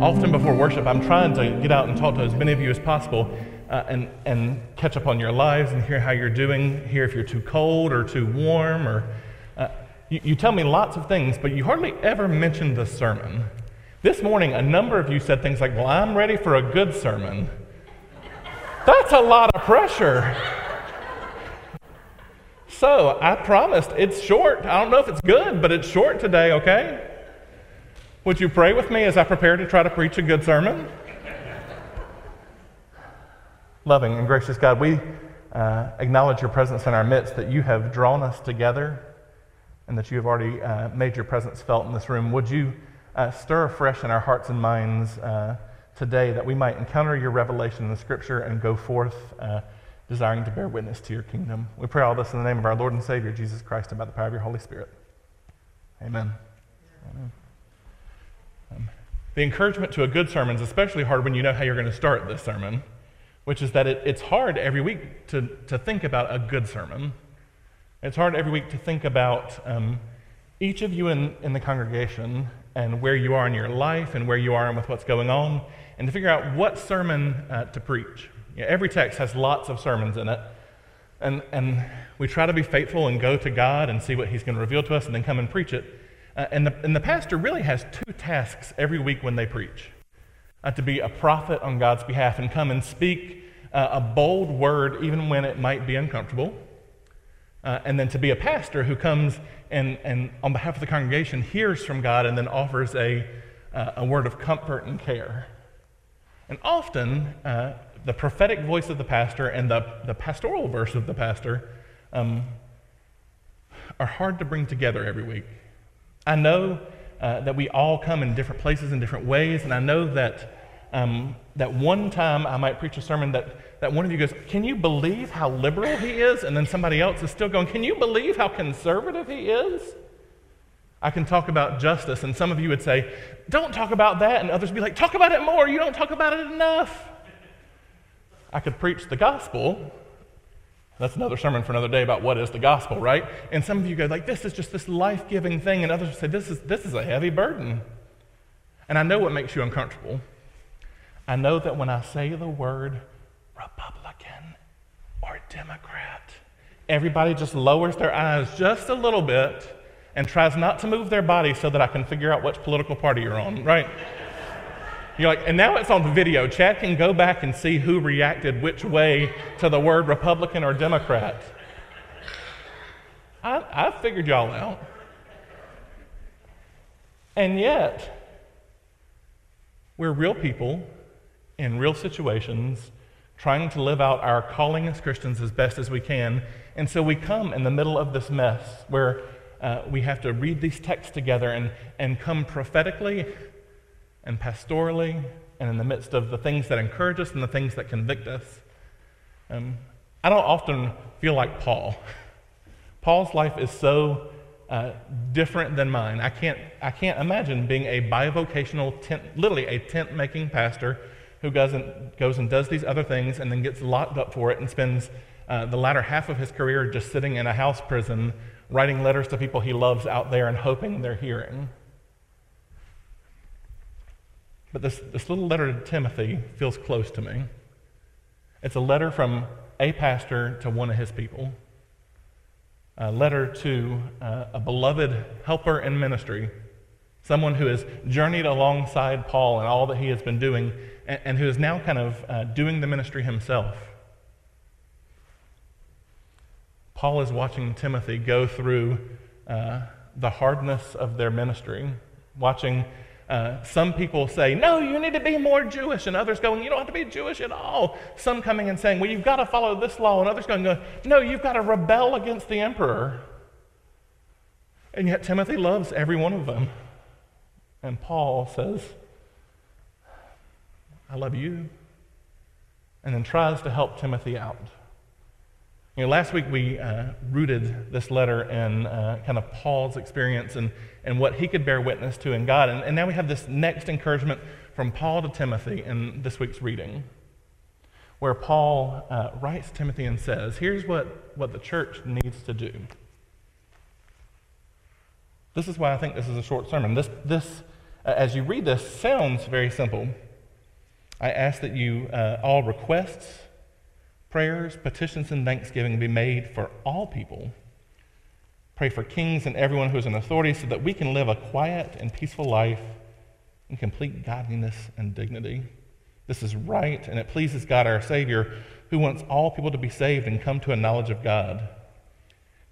Often before worship, I'm trying to get out and talk to as many of you as possible uh, and, and catch up on your lives and hear how you're doing, hear if you're too cold or too warm. Or uh, you, you tell me lots of things, but you hardly ever mention the sermon. This morning, a number of you said things like, Well, I'm ready for a good sermon. That's a lot of pressure. So I promised it's short. I don't know if it's good, but it's short today, okay? Would you pray with me as I prepare to try to preach a good sermon? Loving and gracious God, we uh, acknowledge your presence in our midst, that you have drawn us together, and that you have already uh, made your presence felt in this room. Would you uh, stir afresh in our hearts and minds uh, today that we might encounter your revelation in the scripture and go forth uh, desiring to bear witness to your kingdom? We pray all this in the name of our Lord and Savior, Jesus Christ, and by the power of your Holy Spirit. Amen. Amen. Um, the encouragement to a good sermon is especially hard when you know how you're going to start this sermon, which is that it, it's hard every week to, to think about a good sermon. It's hard every week to think about um, each of you in, in the congregation and where you are in your life and where you are and with what's going on, and to figure out what sermon uh, to preach. You know, every text has lots of sermons in it, and, and we try to be faithful and go to God and see what He's going to reveal to us and then come and preach it. Uh, and, the, and the pastor really has two tasks every week when they preach uh, to be a prophet on God's behalf and come and speak uh, a bold word, even when it might be uncomfortable. Uh, and then to be a pastor who comes and, and, on behalf of the congregation, hears from God and then offers a, uh, a word of comfort and care. And often, uh, the prophetic voice of the pastor and the, the pastoral verse of the pastor um, are hard to bring together every week. I know uh, that we all come in different places in different ways, and I know that um, that one time I might preach a sermon that, that one of you goes, Can you believe how liberal he is? And then somebody else is still going, Can you believe how conservative he is? I can talk about justice, and some of you would say, Don't talk about that. And others would be like, Talk about it more. You don't talk about it enough. I could preach the gospel, that's another sermon for another day about what is the gospel, right? And some of you go like, this is just this life-giving thing, and others say, this is, this is a heavy burden. And I know what makes you uncomfortable. I know that when I say the word Republican or Democrat, everybody just lowers their eyes just a little bit and tries not to move their body so that I can figure out which political party you're on, right? You're like, and now it's on video. Chad can go back and see who reacted which way to the word Republican or Democrat. I, I figured y'all out. And yet, we're real people in real situations trying to live out our calling as Christians as best as we can. And so we come in the middle of this mess where uh, we have to read these texts together and, and come prophetically and pastorally and in the midst of the things that encourage us and the things that convict us. Um, I don't often feel like Paul. Paul's life is so uh, different than mine. I can't, I can't imagine being a bivocational tent, literally a tent making pastor who goes and, goes and does these other things and then gets locked up for it and spends uh, the latter half of his career just sitting in a house prison writing letters to people he loves out there and hoping they're hearing. But this, this little letter to Timothy feels close to me. It's a letter from a pastor to one of his people, a letter to uh, a beloved helper in ministry, someone who has journeyed alongside Paul and all that he has been doing, and, and who is now kind of uh, doing the ministry himself. Paul is watching Timothy go through uh, the hardness of their ministry, watching uh, some people say, no, you need to be more Jewish, and others going, you don't have to be Jewish at all. Some coming and saying, well, you've got to follow this law, and others going, no, you've got to rebel against the emperor. And yet Timothy loves every one of them. And Paul says, I love you, and then tries to help Timothy out. You know, last week we uh, rooted this letter in uh, kind of Paul's experience and, and what he could bear witness to in God. And, and now we have this next encouragement from Paul to Timothy in this week's reading, where Paul uh, writes Timothy and says, Here's what, what the church needs to do. This is why I think this is a short sermon. This, this uh, as you read this, sounds very simple. I ask that you uh, all requests, prayers, petitions, and thanksgiving be made for all people. Pray for kings and everyone who is in authority so that we can live a quiet and peaceful life in complete godliness and dignity. This is right, and it pleases God our Savior, who wants all people to be saved and come to a knowledge of God.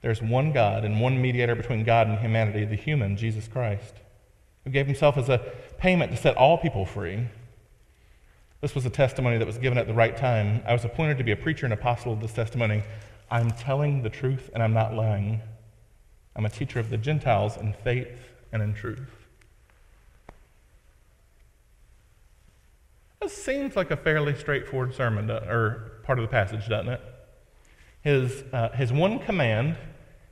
There's one God and one mediator between God and humanity, the human, Jesus Christ, who gave himself as a payment to set all people free this was a testimony that was given at the right time. I was appointed to be a preacher and apostle of this testimony. I'm telling the truth and I'm not lying. I'm a teacher of the Gentiles in faith and in truth. This seems like a fairly straightforward sermon, or part of the passage, doesn't it? His, uh, his one command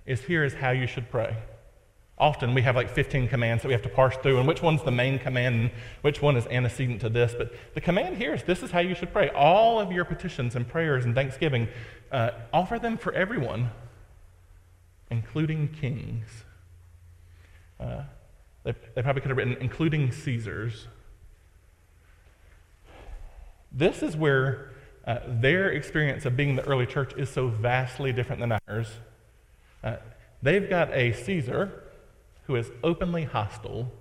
is here is how you should pray. Often we have like 15 commands that we have to parse through, and which one's the main command and which one is antecedent to this. But the command here is this is how you should pray. All of your petitions and prayers and thanksgiving, uh, offer them for everyone, including kings. Uh, they, they probably could have written, including Caesars. This is where uh, their experience of being the early church is so vastly different than ours. Uh, they've got a Caesar who is openly hostile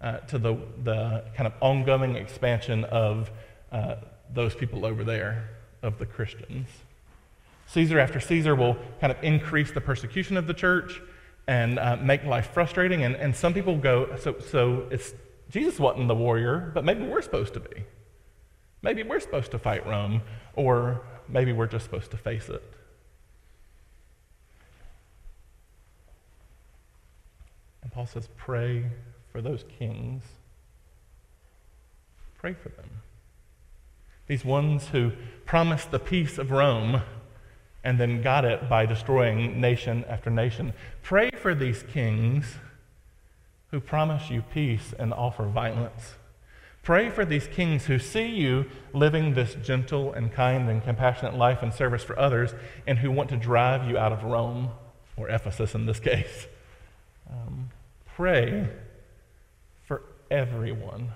uh, to the, the kind of ongoing expansion of uh, those people over there, of the Christians. Caesar after Caesar will kind of increase the persecution of the church and uh, make life frustrating. And, and some people go, so, so it's, Jesus wasn't the warrior, but maybe we're supposed to be. Maybe we're supposed to fight Rome, or maybe we're just supposed to face it. Paul says, pray for those kings. Pray for them. These ones who promised the peace of Rome and then got it by destroying nation after nation. Pray for these kings who promise you peace and offer violence. Pray for these kings who see you living this gentle and kind and compassionate life and service for others and who want to drive you out of Rome, or Ephesus in this case. Um, pray for everyone.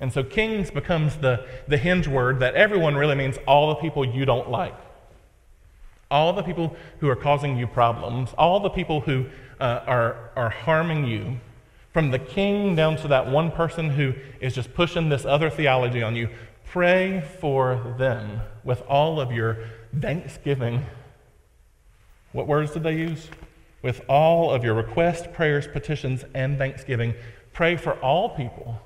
And so kings becomes the, the hinge word that everyone really means all the people you don't like. All the people who are causing you problems, all the people who uh, are, are harming you, from the king down to that one person who is just pushing this other theology on you, pray for them with all of your thanksgiving. What words did they use? With all of your requests, prayers, petitions, and thanksgiving. Pray for all people.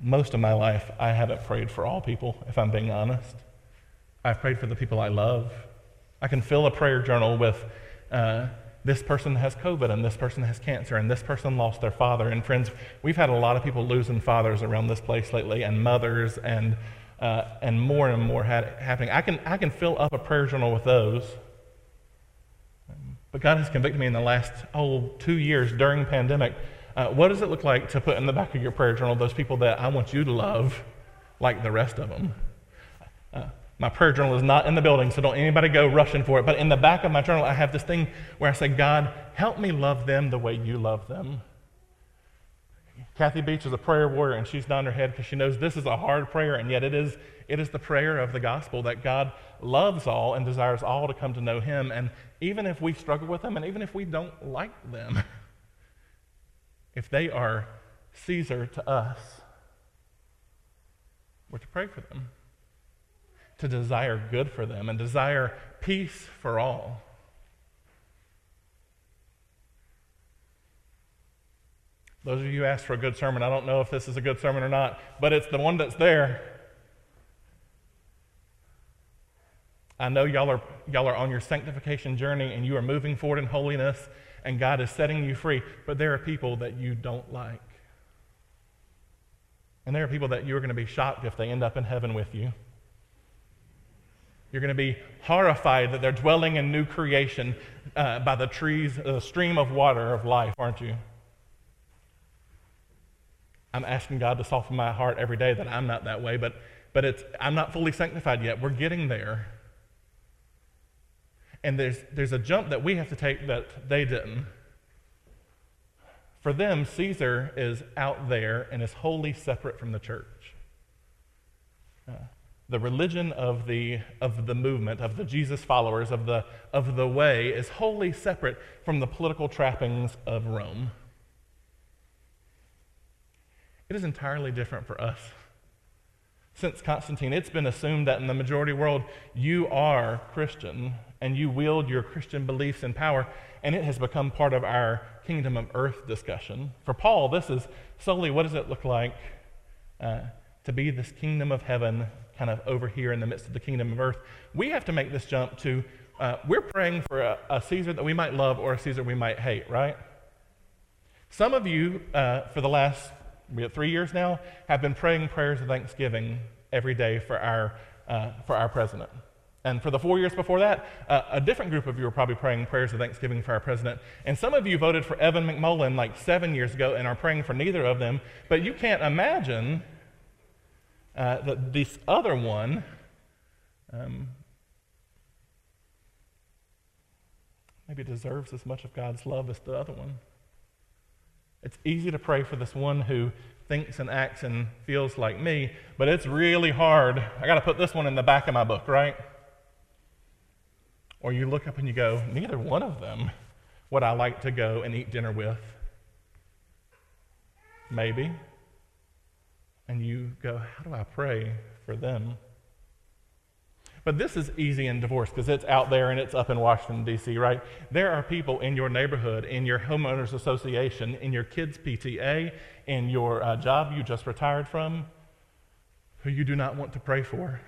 Most of my life, I haven't prayed for all people, if I'm being honest. I've prayed for the people I love. I can fill a prayer journal with uh, this person has COVID and this person has cancer and this person lost their father. And friends, we've had a lot of people losing fathers around this place lately, and mothers, and uh, and more and more happening. I can, I can fill up a prayer journal with those. But God has convicted me in the last oh, two years during pandemic. Uh, what does it look like to put in the back of your prayer journal those people that I want you to love like the rest of them? Uh, my prayer journal is not in the building, so don't anybody go rushing for it. But in the back of my journal, I have this thing where I say, God, help me love them the way you love them. Kathy Beach is a prayer warrior, and she's nodding her head because she knows this is a hard prayer, and yet it is, it is the prayer of the gospel that God loves all and desires all to come to know Him. And even if we struggle with them, and even if we don't like them, if they are Caesar to us, we're to pray for them, to desire good for them, and desire peace for all. Those of you who asked for a good sermon, I don't know if this is a good sermon or not, but it's the one that's there. I know y'all are, y'all are on your sanctification journey and you are moving forward in holiness and God is setting you free, but there are people that you don't like. And there are people that you're going to be shocked if they end up in heaven with you. You're going to be horrified that they're dwelling in new creation uh, by the trees, the stream of water of life, aren't you? I'm asking God to soften my heart every day that I'm not that way, but, but it's, I'm not fully sanctified yet. We're getting there. And there's, there's a jump that we have to take that they didn't. For them, Caesar is out there and is wholly separate from the church. Uh, the religion of the, of the movement, of the Jesus followers, of the, of the way, is wholly separate from the political trappings of Rome. It is entirely different for us. Since Constantine, it's been assumed that in the majority world, you are Christian and you wield your Christian beliefs and power, and it has become part of our kingdom of earth discussion. For Paul, this is solely what does it look like uh, to be this kingdom of heaven kind of over here in the midst of the kingdom of earth. We have to make this jump to uh, we're praying for a, a, Caesar that we might love or a Caesar we might hate, right? Some of you, uh, for the last we have three years now, have been praying prayers of thanksgiving every day for our, uh, for our president. And for the four years before that, uh, a different group of you were probably praying prayers of thanksgiving for our president. And some of you voted for Evan McMullin like seven years ago and are praying for neither of them. But you can't imagine uh, that this other one um, maybe deserves as much of God's love as the other one. It's easy to pray for this one who thinks and acts and feels like me, but it's really hard. I got to put this one in the back of my book, right? Or you look up and you go, neither one of them would I like to go and eat dinner with. Maybe. And you go, how do I pray for them? But this is easy in divorce because it's out there and it's up in Washington, D.C., right? There are people in your neighborhood, in your homeowners association, in your kids' PTA, in your uh, job you just retired from, who you do not want to pray for.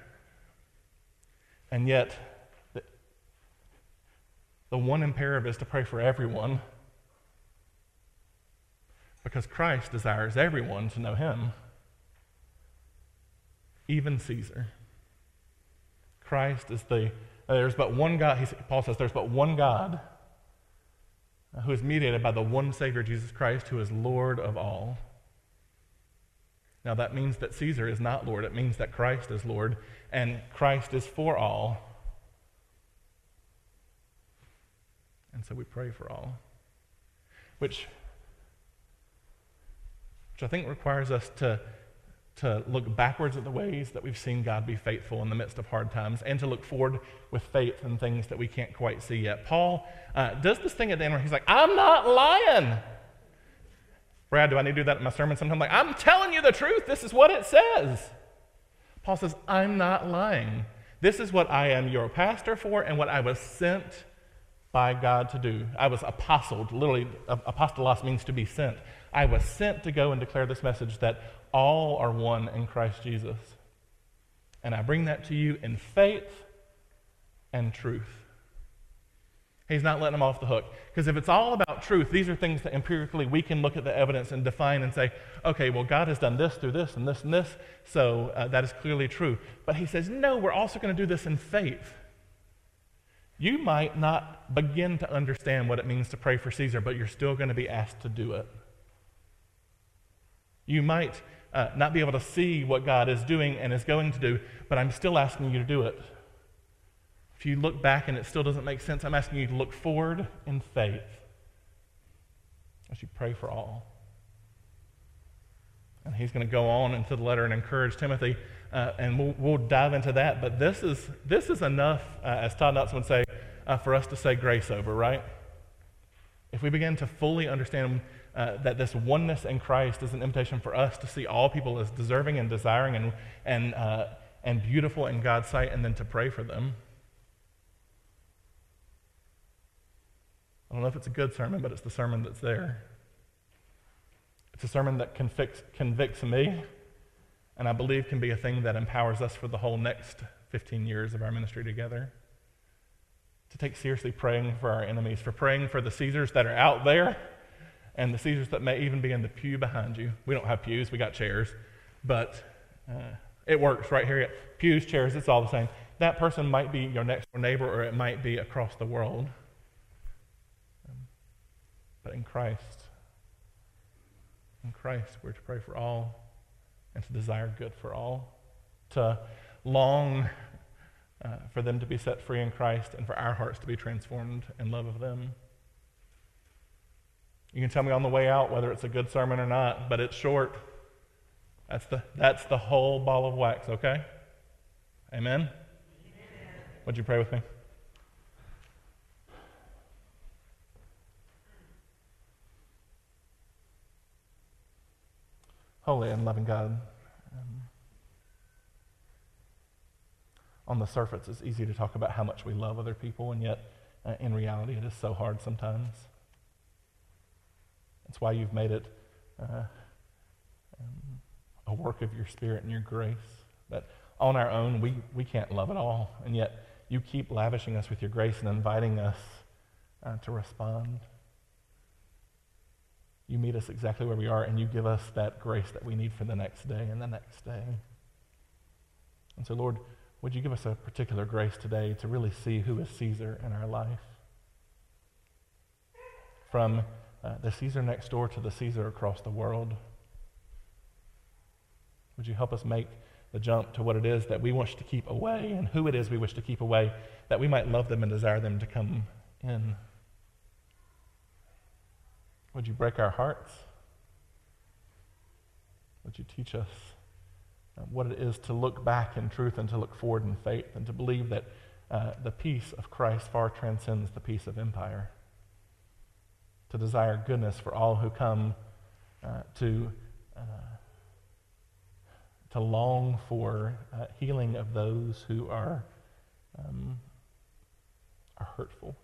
And yet, the, the one imperative is to pray for everyone because Christ desires everyone to know him, even Caesar. Christ is the, uh, there's but one God, Paul says, there's but one God who is mediated by the one Savior, Jesus Christ, who is Lord of all. Now, that means that Caesar is not Lord. It means that Christ is Lord, and Christ is for all. And so we pray for all, which, which I think requires us to to look backwards at the ways that we've seen God be faithful in the midst of hard times and to look forward with faith in things that we can't quite see yet. Paul uh, does this thing at the end where he's like, I'm not lying. Brad, do I need to do that in my sermon sometime? Like, I'm telling you the truth. This is what it says. Paul says, I'm not lying. This is what I am your pastor for and what I was sent by God to do. I was apostled. Literally, apostolos means to be sent. I was sent to go and declare this message that all are one in Christ Jesus. And I bring that to you in faith and truth. He's not letting them off the hook. Because if it's all about truth, these are things that empirically we can look at the evidence and define and say, okay, well, God has done this through this and this and this, so uh, that is clearly true. But he says, no, we're also going to do this in faith. You might not begin to understand what it means to pray for Caesar, but you're still going to be asked to do it. You might uh, not be able to see what God is doing and is going to do, but I'm still asking you to do it. If you look back and it still doesn't make sense, I'm asking you to look forward in faith as you pray for all. And he's going to go on into the letter and encourage Timothy, uh, and we'll, we'll, dive into that. But this is, this is enough, uh, as Todd Knotts would say, uh, for us to say grace over, right? If we begin to fully understand uh, that this oneness in Christ is an invitation for us to see all people as deserving and desiring and, and, uh, and beautiful in God's sight, and then to pray for them. I don't know if it's a good sermon, but it's the sermon that's there. It's a sermon that convicts, convicts me, and I believe can be a thing that empowers us for the whole next 15 years of our ministry together. to take seriously praying for our enemies, for praying for the Caesars that are out there and the Caesars that may even be in the pew behind you. We don't have pews, we got chairs, but uh, it works right here. Pews, chairs, it's all the same. That person might be your next door neighbor or it might be across the world. Um, but in Christ, in Christ, we're to pray for all and to desire good for all, to long uh, for them to be set free in Christ and for our hearts to be transformed in love of them. You can tell me on the way out whether it's a good sermon or not, but it's short. That's the, that's the whole ball of wax, okay? Amen? Amen. Would you pray with me? Holy and loving God, um, on the surface, it's easy to talk about how much we love other people, and yet uh, in reality, it is so hard sometimes. That's why you've made it uh, um, a work of your Spirit and your grace. That on our own, we, we can't love it all, and yet you keep lavishing us with your grace and inviting us uh, to respond. You meet us exactly where we are, and you give us that grace that we need for the next day and the next day. And so, Lord, would you give us a particular grace today to really see who is Caesar in our life? From uh, the Caesar next door to the Caesar across the world. Would you help us make the jump to what it is that we wish to keep away and who it is we wish to keep away, that we might love them and desire them to come in? Would you break our hearts? Would you teach us uh, what it is to look back in truth and to look forward in faith and to believe that uh, the peace of Christ far transcends the peace of empire? To desire goodness for all who come uh, to, uh, to long for uh, healing of those who are, um, are hurtful.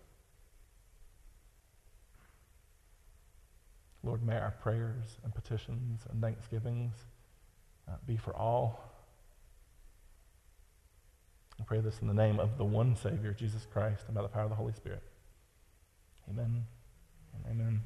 Lord, may our prayers and petitions and thanksgivings uh, be for all. I pray this in the name of the one Savior, Jesus Christ, and by the power of the Holy Spirit. Amen. Amen.